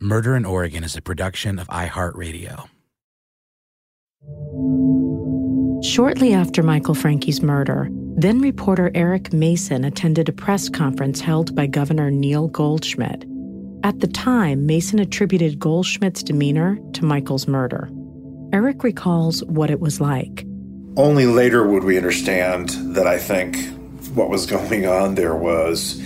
Murder in Oregon is a production of iHeartRadio. Shortly after Michael Francke's murder, then reporter Eric Mason attended a press conference held by Governor Neil Goldschmidt. At the time, Mason attributed Goldschmidt's demeanor to Michael's murder. Eric recalls what it was like. Only later would we understand that I think what was going on there was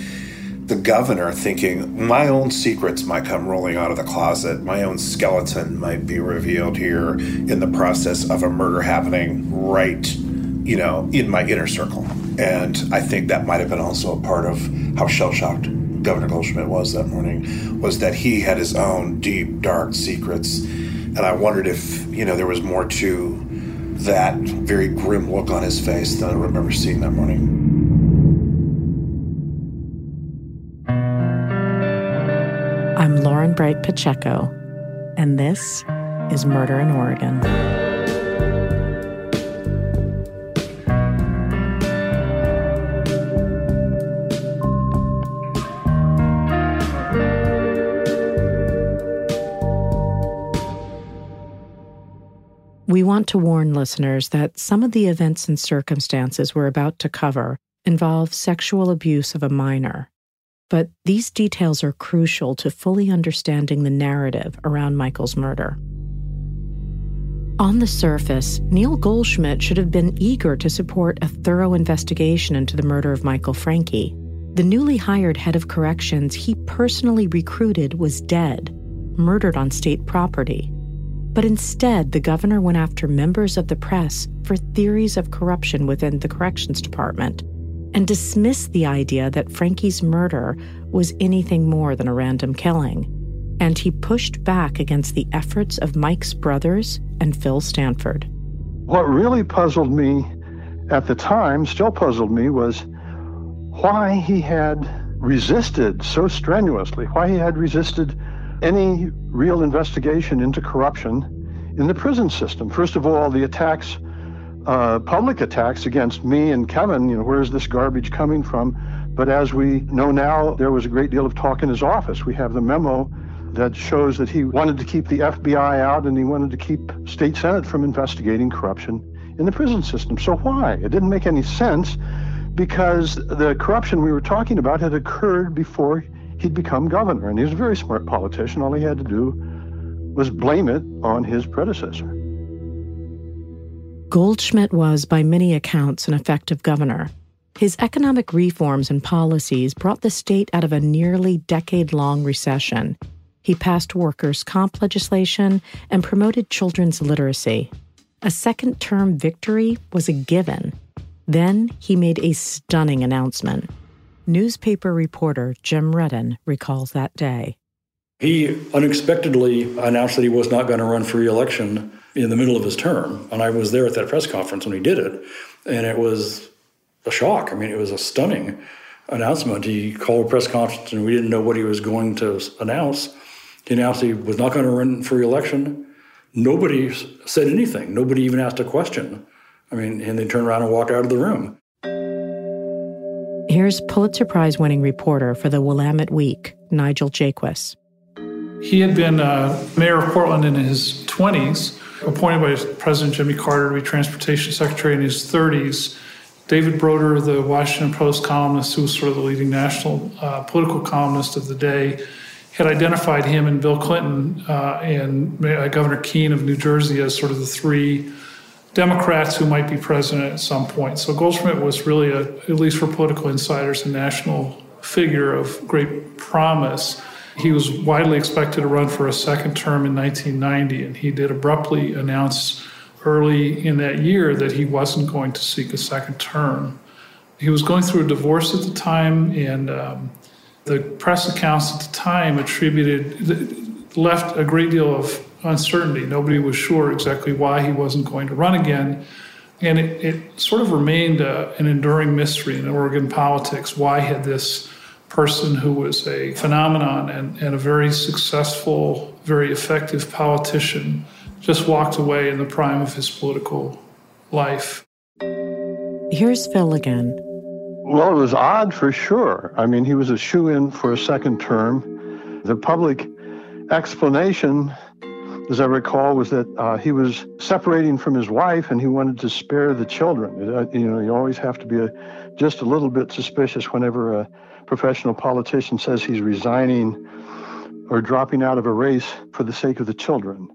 the governor thinking my own secrets might come rolling out of the closet, my own skeleton might be revealed here in the process of a murder happening right you know, in my inner circle. And I think that might have been also a part of how shell shocked Governor Goldschmidt was that morning, was that he had his own deep, dark secrets. And I wondered if, you know, there was more to that very grim look on his face than I remember seeing that morning. I'm Lauren Bright Pacheco, and this is Murder in Oregon. We want to warn listeners that some of the events and circumstances we're about to cover involve sexual abuse of a minor. But these details are crucial to fully understanding the narrative around Michael's murder. On the surface, Neil Goldschmidt should have been eager to support a thorough investigation into the murder of Michael Francke. The newly hired head of corrections he personally recruited was dead, murdered on state property. But instead, the governor went after members of the press for theories of corruption within the corrections department and dismissed the idea that Francke's murder was anything more than a random killing. And he pushed back against the efforts of Mike's brothers and Phil Stanford. What really puzzled me at the time, still puzzled me, was why he had resisted so strenuously, why he had resisted any real investigation into corruption in the prison system. First of all, the attacks, uh, public attacks against me and Kevin, you know, where's this garbage coming from? But as we know now, there was a great deal of talk in his office. We have the memo that shows that he wanted to keep the FBI out and he wanted to keep state senate from investigating corruption in the prison system. So why? It didn't make any sense because the corruption we were talking about had occurred before he'd become governor. And he was a very smart politician. All he had to do was blame it on his predecessor. Goldschmidt was, by many accounts, an effective governor. His economic reforms and policies brought the state out of a nearly decade long recession. He passed workers' comp legislation and promoted children's literacy. A second term victory was a given. Then he made a stunning announcement. Newspaper reporter Jim Redden recalls that day. He unexpectedly announced that he was not going to run for reelection in the middle of his term. And I was there at that press conference when he did it. And it was a shock. I mean, it was a stunning announcement. He called a press conference and we didn't know what he was going to announce. He announced he was not going to run for reelection. Nobody said anything. Nobody even asked a question. I mean, and they turned around and walked out of the room. Here's Pulitzer Prize winning reporter for the Willamette Week, Nigel Jaquiss. He had been uh, mayor of Portland in his 20s, appointed by President Jimmy Carter to be transportation secretary in his 30s. David Broder, the Washington Post columnist, who was sort of the leading national uh, political columnist of the day, had identified him and Bill Clinton uh, and uh, Governor Kean of New Jersey as sort of the three Democrats who might be president at some point. So Goldschmidt was really, a, at least for political insiders, a national figure of great promise. He was widely expected to run for a second term in 1990, and he did abruptly announce early in that year that he wasn't going to seek a second term. He was going through a divorce at the time, and um, the press accounts at the time attributed, left a great deal of uncertainty. Nobody was sure exactly why he wasn't going to run again. And it, it sort of remained a, an enduring mystery in Oregon politics. Why had this person who was a phenomenon and, and a very successful, very effective politician just walked away in the prime of his political life? Here's Phil again. Well, it was odd for sure. I mean, he was a shoe in for a second term. The public explanation as I recall, was that uh, he was separating from his wife and he wanted to spare the children. Uh, you know, you always have to be a, just a little bit suspicious whenever a professional politician says he's resigning or dropping out of a race for the sake of the children.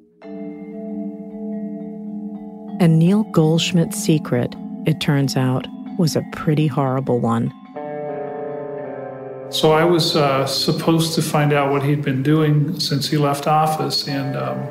And Neil Goldschmidt's secret, it turns out, was a pretty horrible one. So I was uh, supposed to find out what he'd been doing since he left office. And um,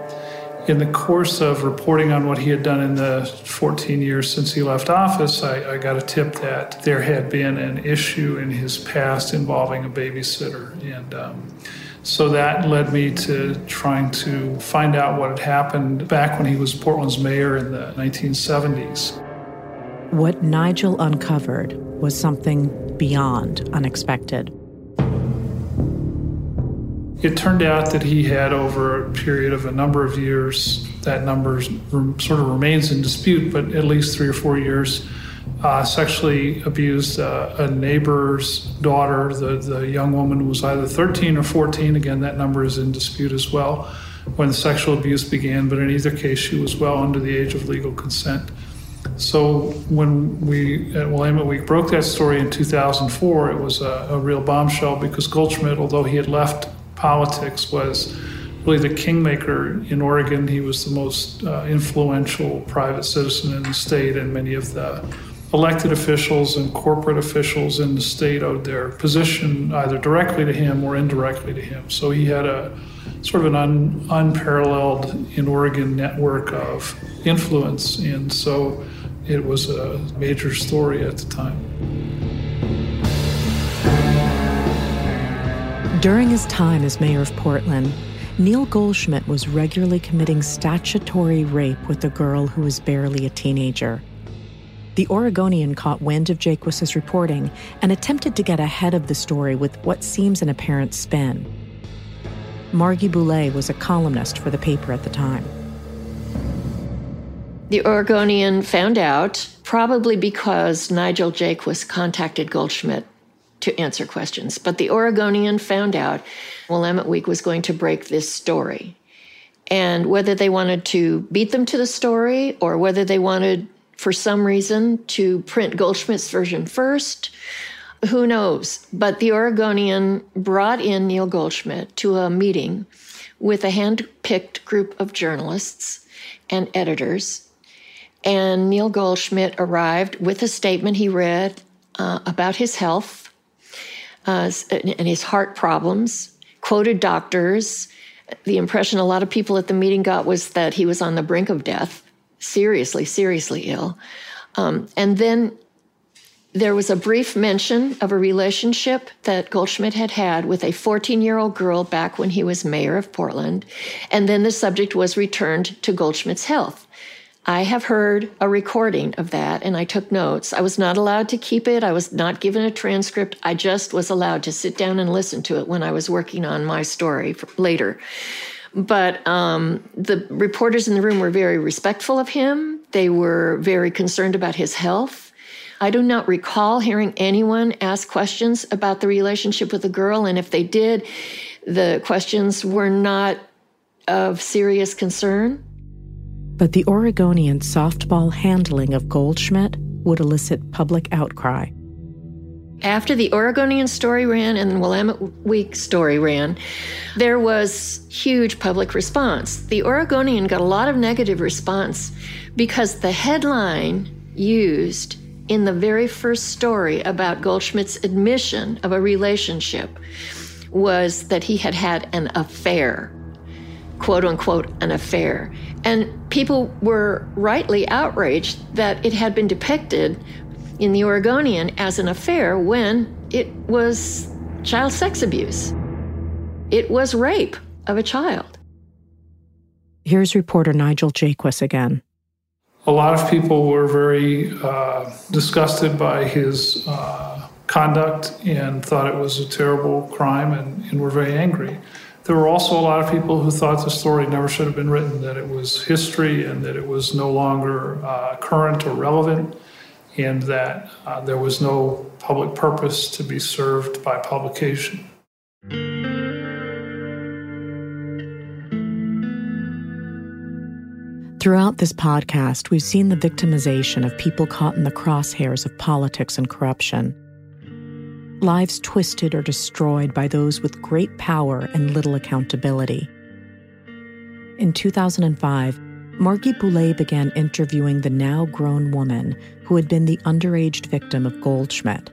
in the course of reporting on what he had done in the 14 years since he left office, I, I got a tip that there had been an issue in his past involving a babysitter. And um, so that led me to trying to find out what had happened back when he was Portland's mayor in the 1970s. What Nigel uncovered was something beyond unexpected. It turned out that he had, over a period of a number of years, that number sort of remains in dispute, but at least three or four years, uh, sexually abused uh, a neighbor's daughter. The, the young woman was either 13 or 14. Again, that number is in dispute as well when the sexual abuse began, but in either case, she was well under the age of legal consent. So when we at Willamette Week broke that story in 2004, it was a, a real bombshell because Goldschmidt, although he had left politics was really the kingmaker in Oregon. He was the most uh, influential private citizen in the state, and many of the elected officials and corporate officials in the state owed their position either directly to him or indirectly to him. So he had a sort of an un, unparalleled in Oregon network of influence, and so it was a major story at the time. During his time as mayor of Portland, Neil Goldschmidt was regularly committing statutory rape with a girl who was barely a teenager. The Oregonian caught wind of Jaquiss's reporting and attempted to get ahead of the story with what seems an apparent spin. Margie Boulé was a columnist for the paper at the time. The Oregonian found out, probably because Nigel Jaquiss contacted Goldschmidt to answer questions. But the Oregonian found out Willamette Week was going to break this story. And whether they wanted to beat them to the story or whether they wanted, for some reason, to print Goldschmidt's version first, who knows? But the Oregonian brought in Neil Goldschmidt to a meeting with a hand picked group of journalists and editors. And Neil Goldschmidt arrived with a statement he read uh, about his health uh, and his heart problems, quoted doctors. The impression a lot of people at the meeting got was that he was on the brink of death, seriously, seriously ill. Um, and then there was a brief mention of a relationship that Goldschmidt had had with a 14 year old girl back when he was mayor of Portland. And then the subject was returned to Goldschmidt's health. I have heard a recording of that and I took notes. I was not allowed to keep it. I was not given a transcript. I just was allowed to sit down and listen to it when I was working on my story later. But um, the reporters in the room were very respectful of him. They were very concerned about his health. I do not recall hearing anyone ask questions about the relationship with the girl. And if they did, the questions were not of serious concern. But the Oregonian softball handling of Goldschmidt would elicit public outcry. After the Oregonian story ran and the Willamette Week story ran, there was huge public response. The Oregonian got a lot of negative response because the headline used in the very first story about Goldschmidt's admission of a relationship was that he had had an affair quote unquote, an affair. And people were rightly outraged that it had been depicted in the Oregonian as an affair when it was child sex abuse. It was rape of a child. Here's reporter Nigel Jaquiss again. A lot of people were very uh, disgusted by his uh, conduct and thought it was a terrible crime and, and were very angry. There were also a lot of people who thought the story never should have been written, that it was history and that it was no longer uh, current or relevant, and that uh, there was no public purpose to be served by publication. Throughout this podcast, we've seen the victimization of people caught in the crosshairs of politics and corruption lives twisted or destroyed by those with great power and little accountability. In 2005, Margie Boulé began interviewing the now grown woman who had been the underage victim of Goldschmidt,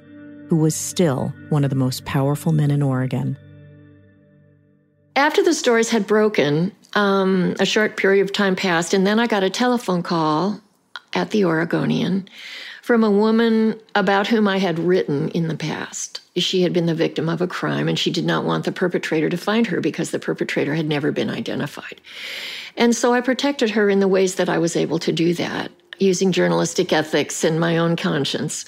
who was still one of the most powerful men in Oregon. After the stories had broken, um, a short period of time passed, and then I got a telephone call at the Oregonian from a woman about whom I had written in the past. She had been the victim of a crime and she did not want the perpetrator to find her because the perpetrator had never been identified. And so I protected her in the ways that I was able to do that using journalistic ethics and my own conscience.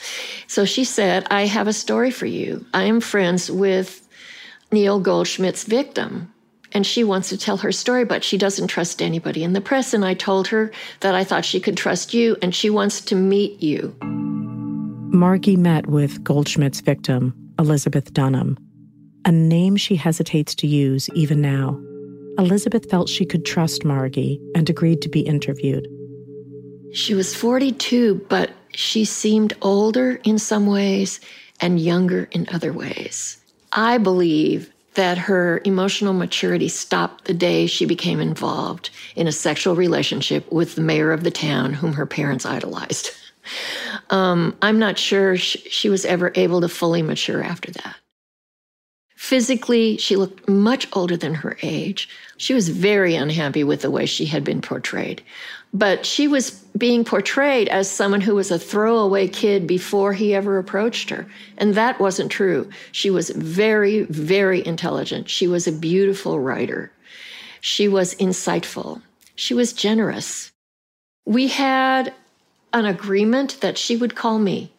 So she said, I have a story for you. I am friends with Neil Goldschmidt's victim and she wants to tell her story, but she doesn't trust anybody in the press. And I told her that I thought she could trust you, and she wants to meet you. Margie met with Goldschmidt's victim, Elizabeth Dunham, a name she hesitates to use even now. Elizabeth felt she could trust Margie and agreed to be interviewed. She was 42, but she seemed older in some ways and younger in other ways. I believe that her emotional maturity stopped the day she became involved in a sexual relationship with the mayor of the town, whom her parents idolized. Um, I'm not sure she, she was ever able to fully mature after that. Physically, she looked much older than her age. She was very unhappy with the way she had been portrayed. But she was being portrayed as someone who was a throwaway kid before he ever approached her. And that wasn't true. She was very, very intelligent. She was a beautiful writer. She was insightful. She was generous. We had an agreement that she would call me.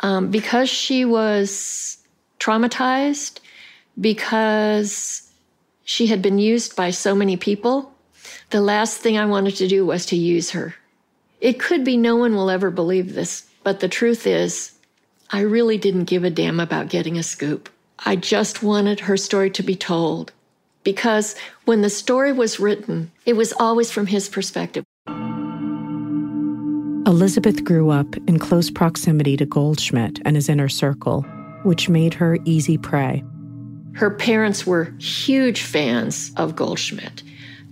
Um, because she was traumatized, because she had been used by so many people, the last thing I wanted to do was to use her. It could be no one will ever believe this, but the truth is, I really didn't give a damn about getting a scoop. I just wanted her story to be told. Because when the story was written, it was always from his perspective. Elizabeth grew up in close proximity to Goldschmidt and his inner circle, which made her easy prey. Her parents were huge fans of Goldschmidt.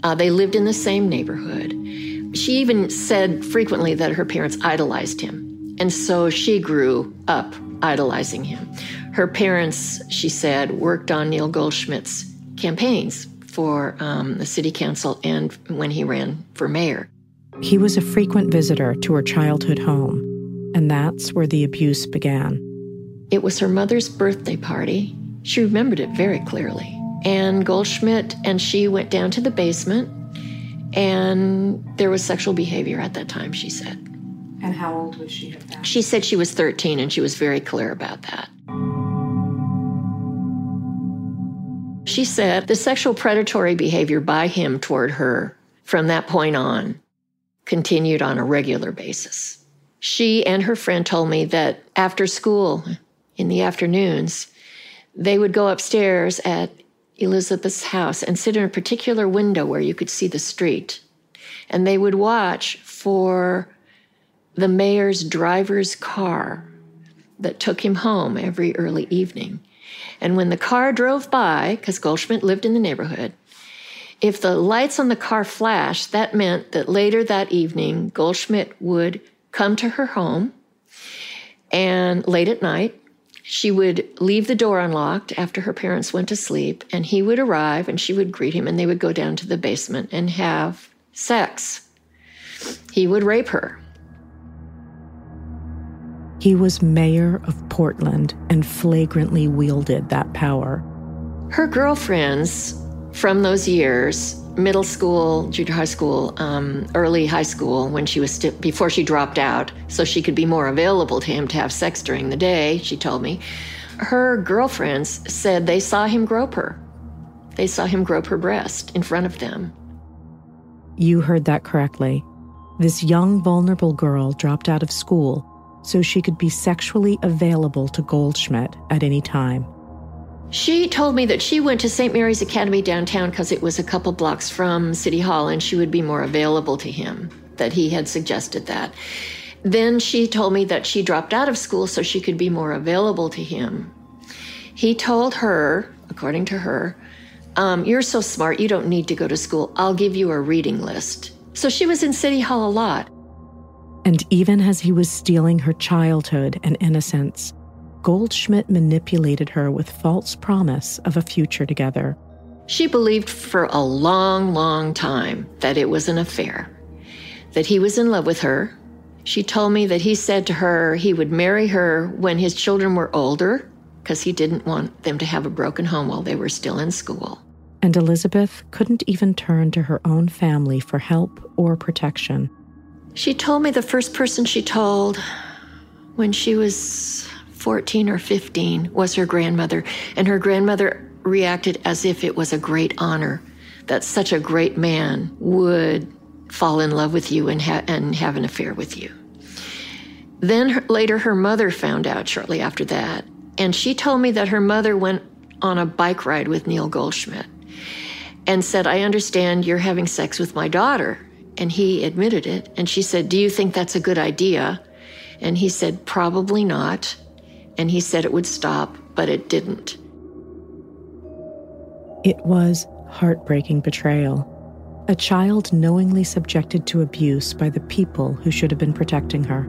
Uh, they lived in the same neighborhood. She even said frequently that her parents idolized him. And so she grew up idolizing him. Her parents, she said, worked on Neil Goldschmidt's campaigns for um, the city council and when he ran for mayor. He was a frequent visitor to her childhood home, and that's where the abuse began. It was her mother's birthday party. She remembered it very clearly. And Goldschmidt and she went down to the basement And there was sexual behavior at that time, she said. And how old was she at that? She said she was 13 and she was very clear about that. She said the sexual predatory behavior by him toward her from that point on continued on a regular basis. She and her friend told me that after school in the afternoons, they would go upstairs at Elizabeth's house and sit in a particular window where you could see the street. And they would watch for the mayor's driver's car that took him home every early evening. And when the car drove by, because Goldschmidt lived in the neighborhood, if the lights on the car flashed, that meant that later that evening, Goldschmidt would come to her home and late at night, she would leave the door unlocked after her parents went to sleep, and he would arrive and she would greet him, and they would go down to the basement and have sex. He would rape her. He was mayor of Portland and flagrantly wielded that power. Her girlfriends from those years, middle school, junior high school, um, early high school, when she was st- before she dropped out, so she could be more available to him to have sex during the day, she told me. Her girlfriends said they saw him grope her. They saw him grope her breast in front of them. You heard that correctly. This young, vulnerable girl dropped out of school so she could be sexually available to Goldschmidt at any time. She told me that she went to St. Mary's Academy downtown because it was a couple blocks from City Hall and she would be more available to him, that he had suggested that. Then she told me that she dropped out of school so she could be more available to him. He told her, according to her, um, You're so smart, you don't need to go to school. I'll give you a reading list. So she was in City Hall a lot. And even as he was stealing her childhood and innocence, Goldschmidt manipulated her with false promise of a future together. She believed for a long, long time that it was an affair, that he was in love with her. She told me that he said to her he would marry her when his children were older because he didn't want them to have a broken home while they were still in school. And Elizabeth couldn't even turn to her own family for help or protection. She told me the first person she told when she was 14 or 15 was her grandmother, and her grandmother reacted as if it was a great honor that such a great man would fall in love with you and, ha- and have an affair with you. Then her, later, her mother found out shortly after that, and she told me that her mother went on a bike ride with Neil Goldschmidt and said, I understand you're having sex with my daughter. And he admitted it. And she said, Do you think that's a good idea? And he said, Probably not. And he said it would stop, but it didn't. It was heartbreaking betrayal. A child knowingly subjected to abuse by the people who should have been protecting her.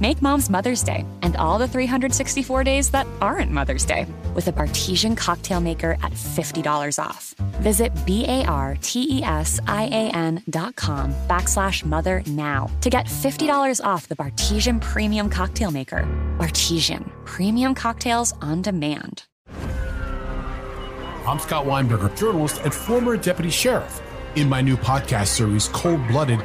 Make mom's Mother's Day and all the 364 days that aren't Mother's Day with a Bartesian cocktail maker at $50 off. Visit B-A-R-T-E-S-I-A-N dot com backslash mother now to get $50 off the Bartesian Premium Cocktail Maker. Bartesian, premium cocktails on demand. I'm Scott Weinberger, journalist and former deputy sheriff. In my new podcast series, Cold Blooded,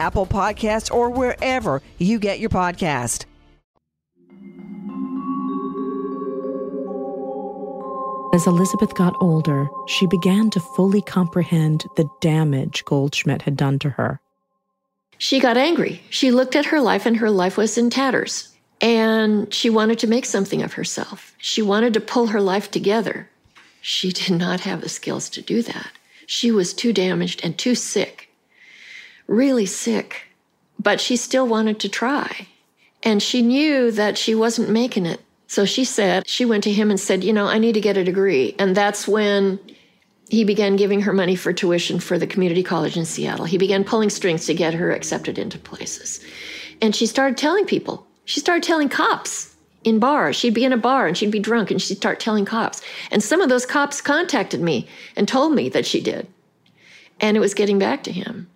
Apple Podcasts, or wherever you get your podcast. As Elizabeth got older, she began to fully comprehend the damage Goldschmidt had done to her. She got angry. She looked at her life, and her life was in tatters. And she wanted to make something of herself. She wanted to pull her life together. She did not have the skills to do that. She was too damaged and too sick, really sick. But she still wanted to try. And she knew that she wasn't making it. So she said, she went to him and said, You know, I need to get a degree. And that's when he began giving her money for tuition for the community college in Seattle. He began pulling strings to get her accepted into places. And she started telling people, she started telling cops in bars. She'd be in a bar and she'd be drunk and she'd start telling cops. And some of those cops contacted me and told me that she did. And it was getting back to him.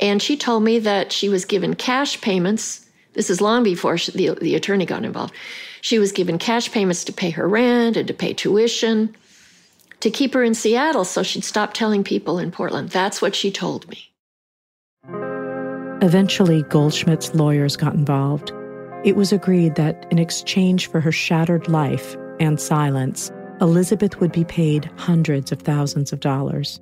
And she told me that she was given cash payments. This is long before she, the, the attorney got involved. She was given cash payments to pay her rent and to pay tuition to keep her in Seattle so she'd stop telling people in Portland. That's what she told me. Eventually, Goldschmidt's lawyers got involved. It was agreed that in exchange for her shattered life and silence, Elizabeth would be paid hundreds of thousands of dollars.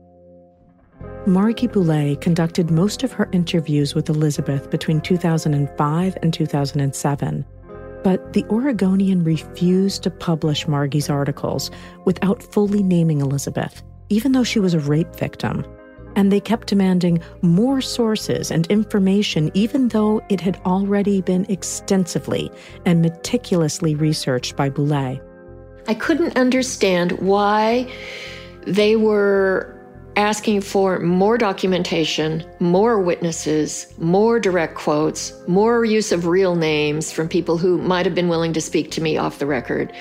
Margie Boulé conducted most of her interviews with Elizabeth between 2005 and 2007. But the Oregonian refused to publish Margie's articles without fully naming Elizabeth, even though she was a rape victim. And they kept demanding more sources and information, even though it had already been extensively and meticulously researched by Boulé. I couldn't understand why they were asking for more documentation, more witnesses, more direct quotes, more use of real names from people who might have been willing to speak to me off the record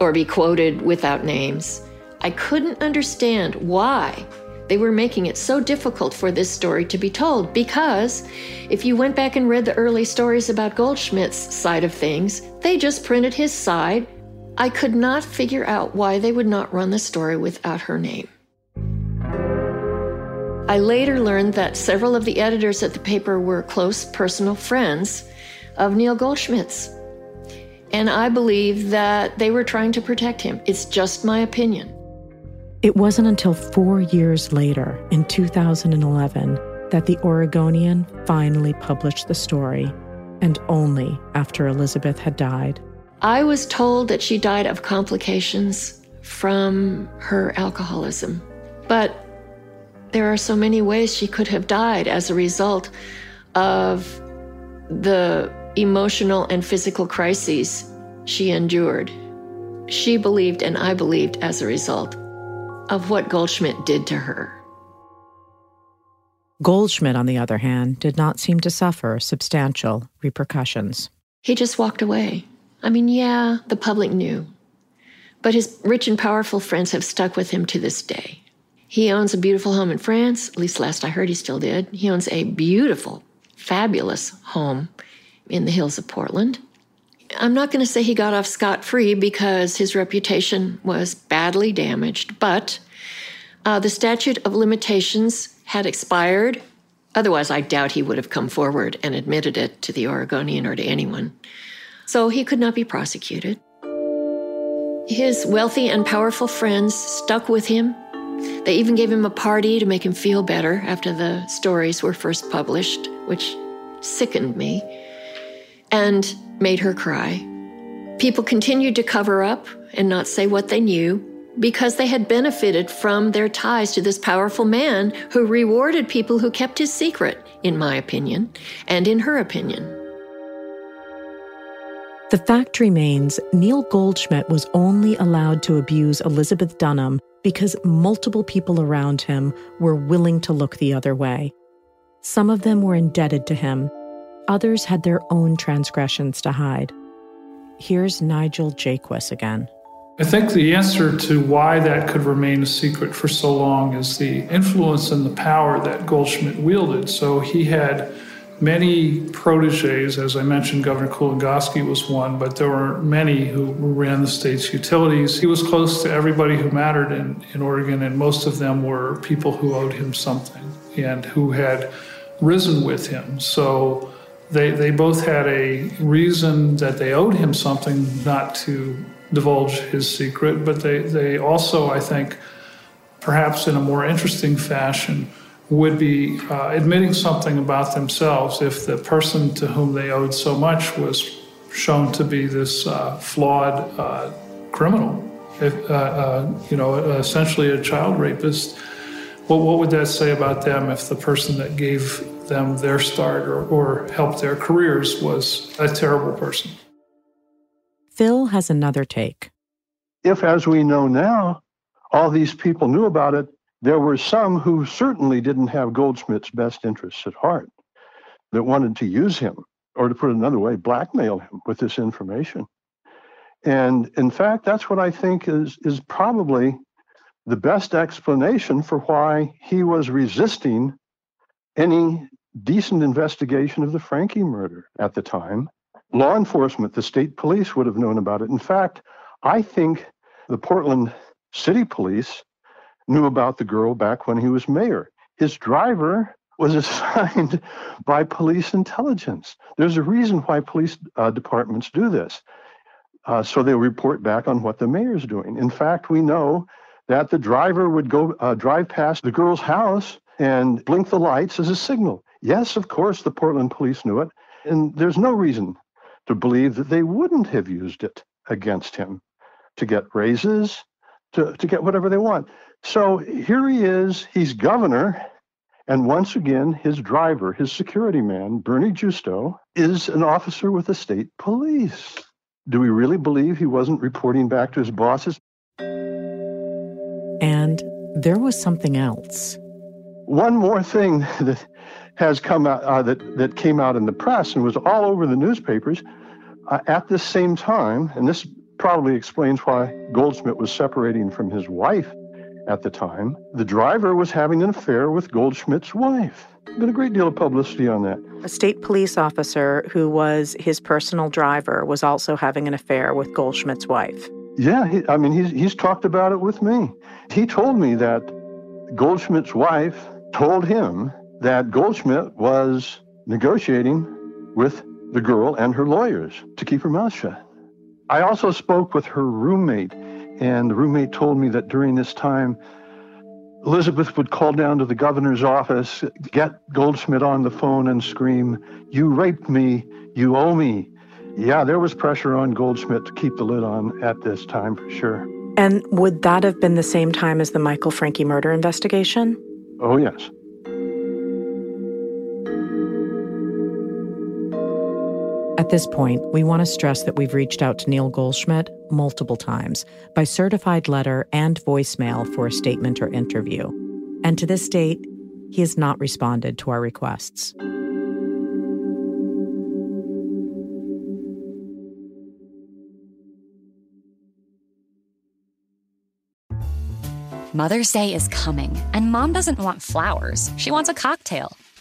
or be quoted without names. I couldn't understand why they were making it so difficult for this story to be told because if you went back and read the early stories about Goldschmidt's side of things, they just printed his side. I could not figure out why they would not run the story without her name. I later learned that several of the editors at the paper were close personal friends of Neil Goldschmidt's. And I believe that they were trying to protect him. It's just my opinion. It wasn't until four years later, in 2011, that the Oregonian finally published the story, and only after Elizabeth had died. I was told that she died of complications from her alcoholism. But there are so many ways she could have died as a result of the emotional and physical crises she endured. She believed, and I believed as a result of what Goldschmidt did to her. Goldschmidt, on the other hand, did not seem to suffer substantial repercussions. He just walked away. I mean, yeah, the public knew, but his rich and powerful friends have stuck with him to this day. He owns a beautiful home in France, at least last I heard he still did. He owns a beautiful, fabulous home in the hills of Portland. I'm not going to say he got off scot free because his reputation was badly damaged, but uh, the statute of limitations had expired. Otherwise, I doubt he would have come forward and admitted it to the Oregonian or to anyone. So he could not be prosecuted. His wealthy and powerful friends stuck with him. They even gave him a party to make him feel better after the stories were first published, which sickened me and made her cry. People continued to cover up and not say what they knew because they had benefited from their ties to this powerful man who rewarded people who kept his secret, in my opinion, and in her opinion. The fact remains Neil Goldschmidt was only allowed to abuse Elizabeth Dunham because multiple people around him were willing to look the other way. Some of them were indebted to him, others had their own transgressions to hide. Here's Nigel Jaquiss again. I think the answer to why that could remain a secret for so long is the influence and the power that Goldschmidt wielded. So he had many proteges. As I mentioned, Governor Kulongoski was one, but there were many who ran the state's utilities. He was close to everybody who mattered in, in Oregon, and most of them were people who owed him something and who had risen with him. So they, they both had a reason that they owed him something not to divulge his secret, but they, they also, I think, perhaps in a more interesting fashion, would be uh, admitting something about themselves if the person to whom they owed so much was shown to be this uh, flawed uh, criminal, if, uh, uh, you know, essentially a child rapist. Well, what would that say about them if the person that gave them their start or, or helped their careers was a terrible person? Phil has another take. If, as we know now, all these people knew about it, there were some who certainly didn't have Goldschmidt's best interests at heart, that wanted to use him, or to put it another way, blackmail him with this information. And in fact, that's what I think is, is probably the best explanation for why he was resisting any decent investigation of the Francke murder at the time. Law enforcement, the state police would have known about it. In fact, I think the Portland City Police knew about the girl back when he was mayor. His driver was assigned by police intelligence. There's a reason why police uh, departments do this. Uh, so they'll report back on what the mayor's doing. In fact, we know that the driver would go uh, drive past the girl's house and blink the lights as a signal. Yes, of course, the Portland police knew it, and there's no reason to believe that they wouldn't have used it against him to get raises, to, to get whatever they want. So here he is, he's governor, and once again, his driver, his security man, Bernie Giusto, is an officer with the state police. Do we really believe he wasn't reporting back to his bosses? And there was something else. One more thing that has come out uh, that that came out in the press and was all over the newspapers uh, at the same time, and this probably explains why Goldschmidt was separating from his wife at the time, the driver was having an affair with Goldschmidt's wife. Been a great deal of publicity on that. A state police officer who was his personal driver was also having an affair with Goldschmidt's wife. Yeah, he, I mean, he's, he's talked about it with me. He told me that Goldschmidt's wife told him that Goldschmidt was negotiating with the girl and her lawyers to keep her mouth shut. I also spoke with her roommate and the roommate told me that during this time, Elizabeth would call down to the governor's office, get Goldschmidt on the phone, and scream, You raped me, you owe me. Yeah, there was pressure on Goldschmidt to keep the lid on at this time for sure. And would that have been the same time as the Michael Francke murder investigation? Oh, yes. At this point, we want to stress that we've reached out to Neil Goldschmidt multiple times by certified letter and voicemail for a statement or interview. And to this date, he has not responded to our requests. Mother's Day is coming, and mom doesn't want flowers. She wants a cocktail.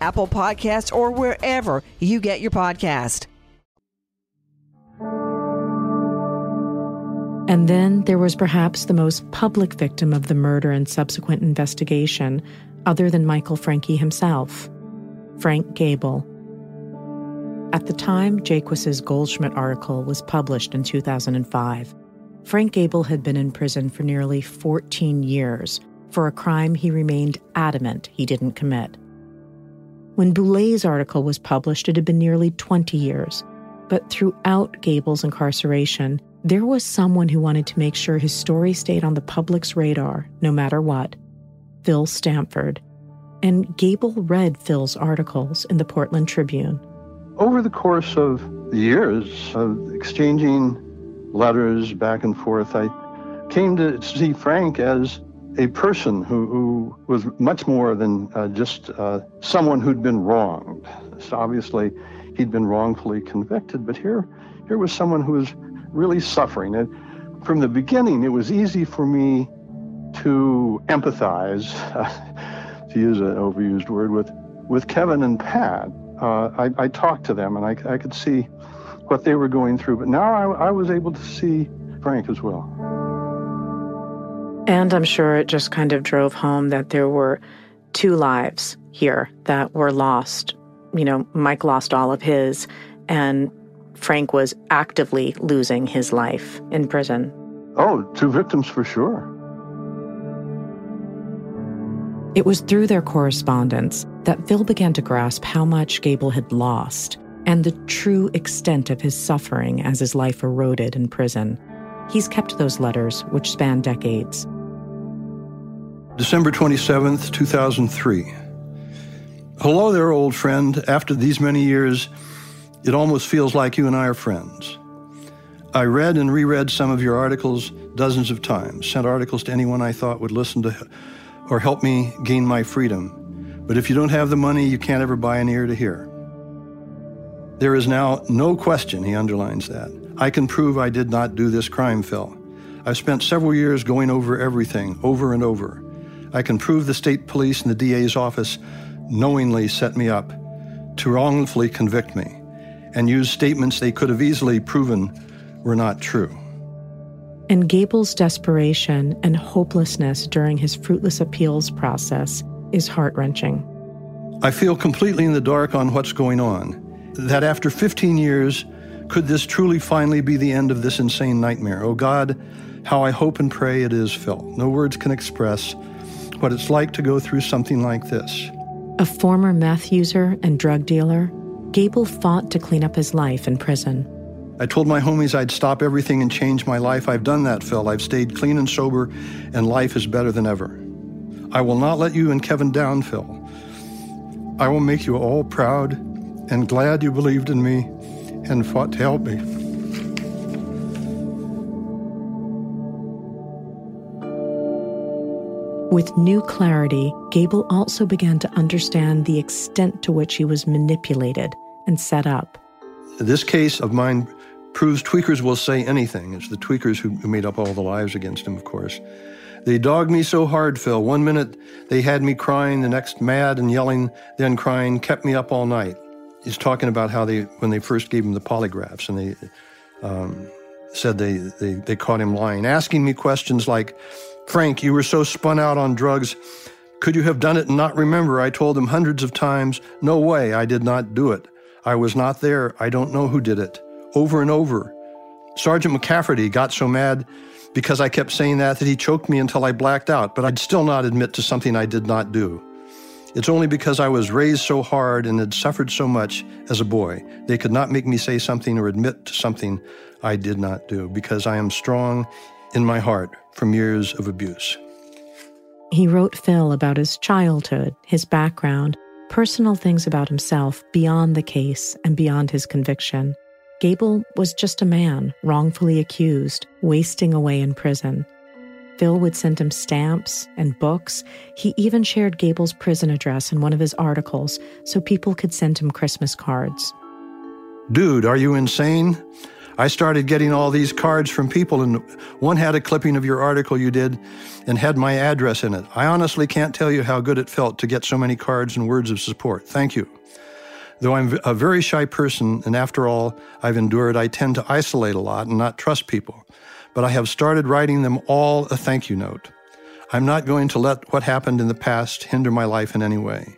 Apple Podcasts, or wherever you get your podcast. And then there was perhaps the most public victim of the murder and subsequent investigation, other than Michael Francke himself Frank Gable. At the time Jaquiss's Goldschmidt article was published in 2005, Frank Gable had been in prison for nearly 14 years for a crime he remained adamant he didn't commit. When Boulé's article was published, it had been nearly 20 years. But throughout Gable's incarceration, there was someone who wanted to make sure his story stayed on the public's radar, no matter what Phil Stanford. And Gable read Phil's articles in the Portland Tribune. Over the course of years of exchanging letters back and forth, I came to see Frank as a person who, who was much more than uh, just uh, someone who'd been wronged. So obviously, he'd been wrongfully convicted, but here, here was someone who was really suffering. And from the beginning, it was easy for me to empathize, uh, to use an overused word, with, with Kevin and Pat. Uh, I, I, talked to them and I, I, could see what they were going through, but now I, I was able to see Frank as well. And I'm sure it just kind of drove home that there were two lives here that were lost. You know, Mike lost all of his, and Frank was actively losing his life in prison. Oh, two victims for sure. It was through their correspondence that Phil began to grasp how much Gable had lost and the true extent of his suffering as his life eroded in prison. He's kept those letters, which span decades. December 27th, 2003. Hello there, old friend. After these many years, it almost feels like you and I are friends. I read and reread some of your articles dozens of times, sent articles to anyone I thought would listen to or help me gain my freedom. But if you don't have the money, you can't ever buy an ear to hear. There is now no question, he underlines that. I can prove I did not do this crime, Phil. I've spent several years going over everything, over and over. I can prove the state police and the DA's office knowingly set me up to wrongfully convict me and use statements they could have easily proven were not true. And Gable's desperation and hopelessness during his fruitless appeals process is heart wrenching. I feel completely in the dark on what's going on. That after 15 years, could this truly finally be the end of this insane nightmare? Oh God, how I hope and pray it is, Phil. No words can express what it's like to go through something like this. A former meth user and drug dealer, Gable fought to clean up his life in prison. I told my homies I'd stop everything and change my life. I've done that, Phil. I've stayed clean and sober, and life is better than ever. I will not let you and Kevin down, Phil. I will make you all proud and glad you believed in me and fought to help me. With new clarity, Gable also began to understand the extent to which he was manipulated and set up. This case of mine proves tweakers will say anything. It's the tweakers who made up all the lies against him, of course. They dogged me so hard, Phil. One minute they had me crying, the next mad and yelling, then crying, kept me up all night. He's talking about how they, when they first gave him the polygraphs and they um, said they, they, they caught him lying, asking me questions like, Frank, you were so spun out on drugs. Could you have done it and not remember? I told him hundreds of times, no way, I did not do it. I was not there. I don't know who did it over and over. Sergeant McCafferty got so mad because I kept saying that that he choked me until I blacked out, but I'd still not admit to something I did not do. It's only because I was raised so hard and had suffered so much as a boy, they could not make me say something or admit to something I did not do, because I am strong in my heart from years of abuse. He wrote Phil about his childhood, his background, personal things about himself beyond the case and beyond his conviction. Gable was just a man, wrongfully accused, wasting away in prison. Phil would send him stamps and books. He even shared Gable's prison address in one of his articles so people could send him Christmas cards. Dude, are you insane? I started getting all these cards from people, and one had a clipping of your article you did and had my address in it. I honestly can't tell you how good it felt to get so many cards and words of support. Thank you. Though I'm a very shy person, and after all I've endured, I tend to isolate a lot and not trust people. But I have started writing them all a thank you note. I'm not going to let what happened in the past hinder my life in any way.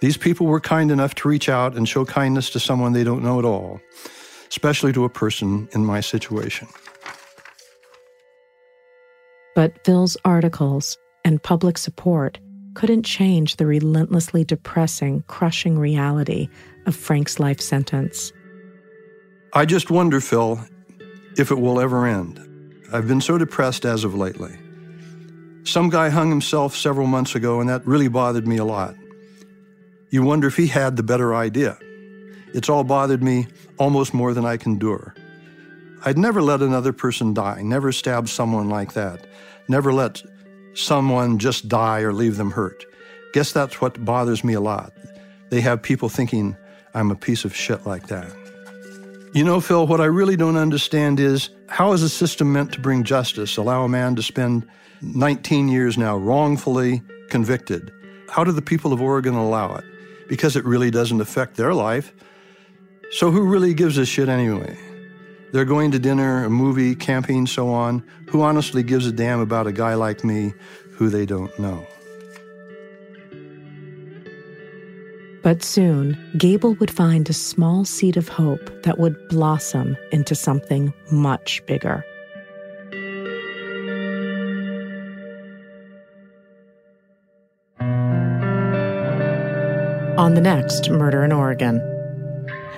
These people were kind enough to reach out and show kindness to someone they don't know at all, especially to a person in my situation. But Phil's articles and public support couldn't change the relentlessly depressing, crushing reality of Frank's life sentence. I just wonder, Phil, if it will ever end. I've been so depressed as of lately. Some guy hung himself several months ago, and that really bothered me a lot. You wonder if he had the better idea. It's all bothered me almost more than I can endure. I'd never let another person die, never stab someone like that, never let someone just die or leave them hurt. Guess that's what bothers me a lot. They have people thinking I'm a piece of shit like that. You know, Phil, what I really don't understand is how is a system meant to bring justice, allow a man to spend 19 years now wrongfully convicted? How do the people of Oregon allow it? Because it really doesn't affect their life. So who really gives a shit anyway? They're going to dinner, a movie, camping, so on. Who honestly gives a damn about a guy like me who they don't know? But soon, Gable would find a small seed of hope that would blossom into something much bigger. On the next Murder in Oregon.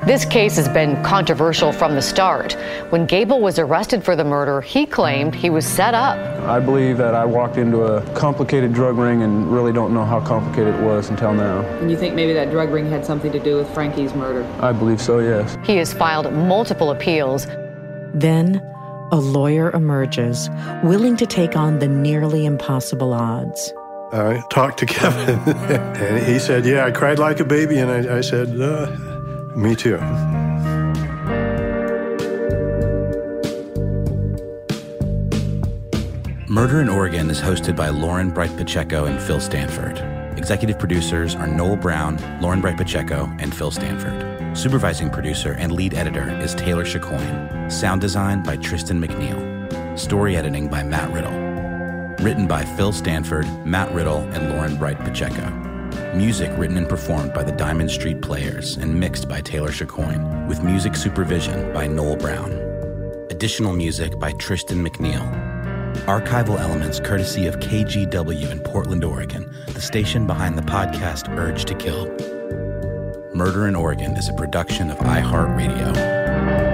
This case has been controversial from the start. When Gable was arrested for the murder, he claimed he was set up. I believe that I walked into a complicated drug ring and really don't know how complicated it was until now. And you think maybe that drug ring had something to do with Francke's murder? I believe so, yes. He has filed multiple appeals. Then, a lawyer emerges, willing to take on the nearly impossible odds. I talked to Kevin, and he said, Yeah, I cried like a baby. And I, I said, uh, Me too. Murder in Oregon is hosted by Lauren Bright Pacheco and Phil Stanford. Executive producers are Noel Brown, Lauren Bright Pacheco, and Phil Stanford. Supervising producer and lead editor is Taylor Chicoine. Sound design by Tristan McNeil. Story editing by Matt Riddle. Written by Phil Stanford, Matt Riddle, and Lauren Bright Pacheco. Music written and performed by the Diamond Street Players and mixed by Taylor Chicoine, with music supervision by Noel Brown. Additional music by Tristan McNeil. Archival elements courtesy of KGW in Portland, Oregon, the station behind the podcast Urge to Kill. Murder in Oregon is a production of iHeartRadio.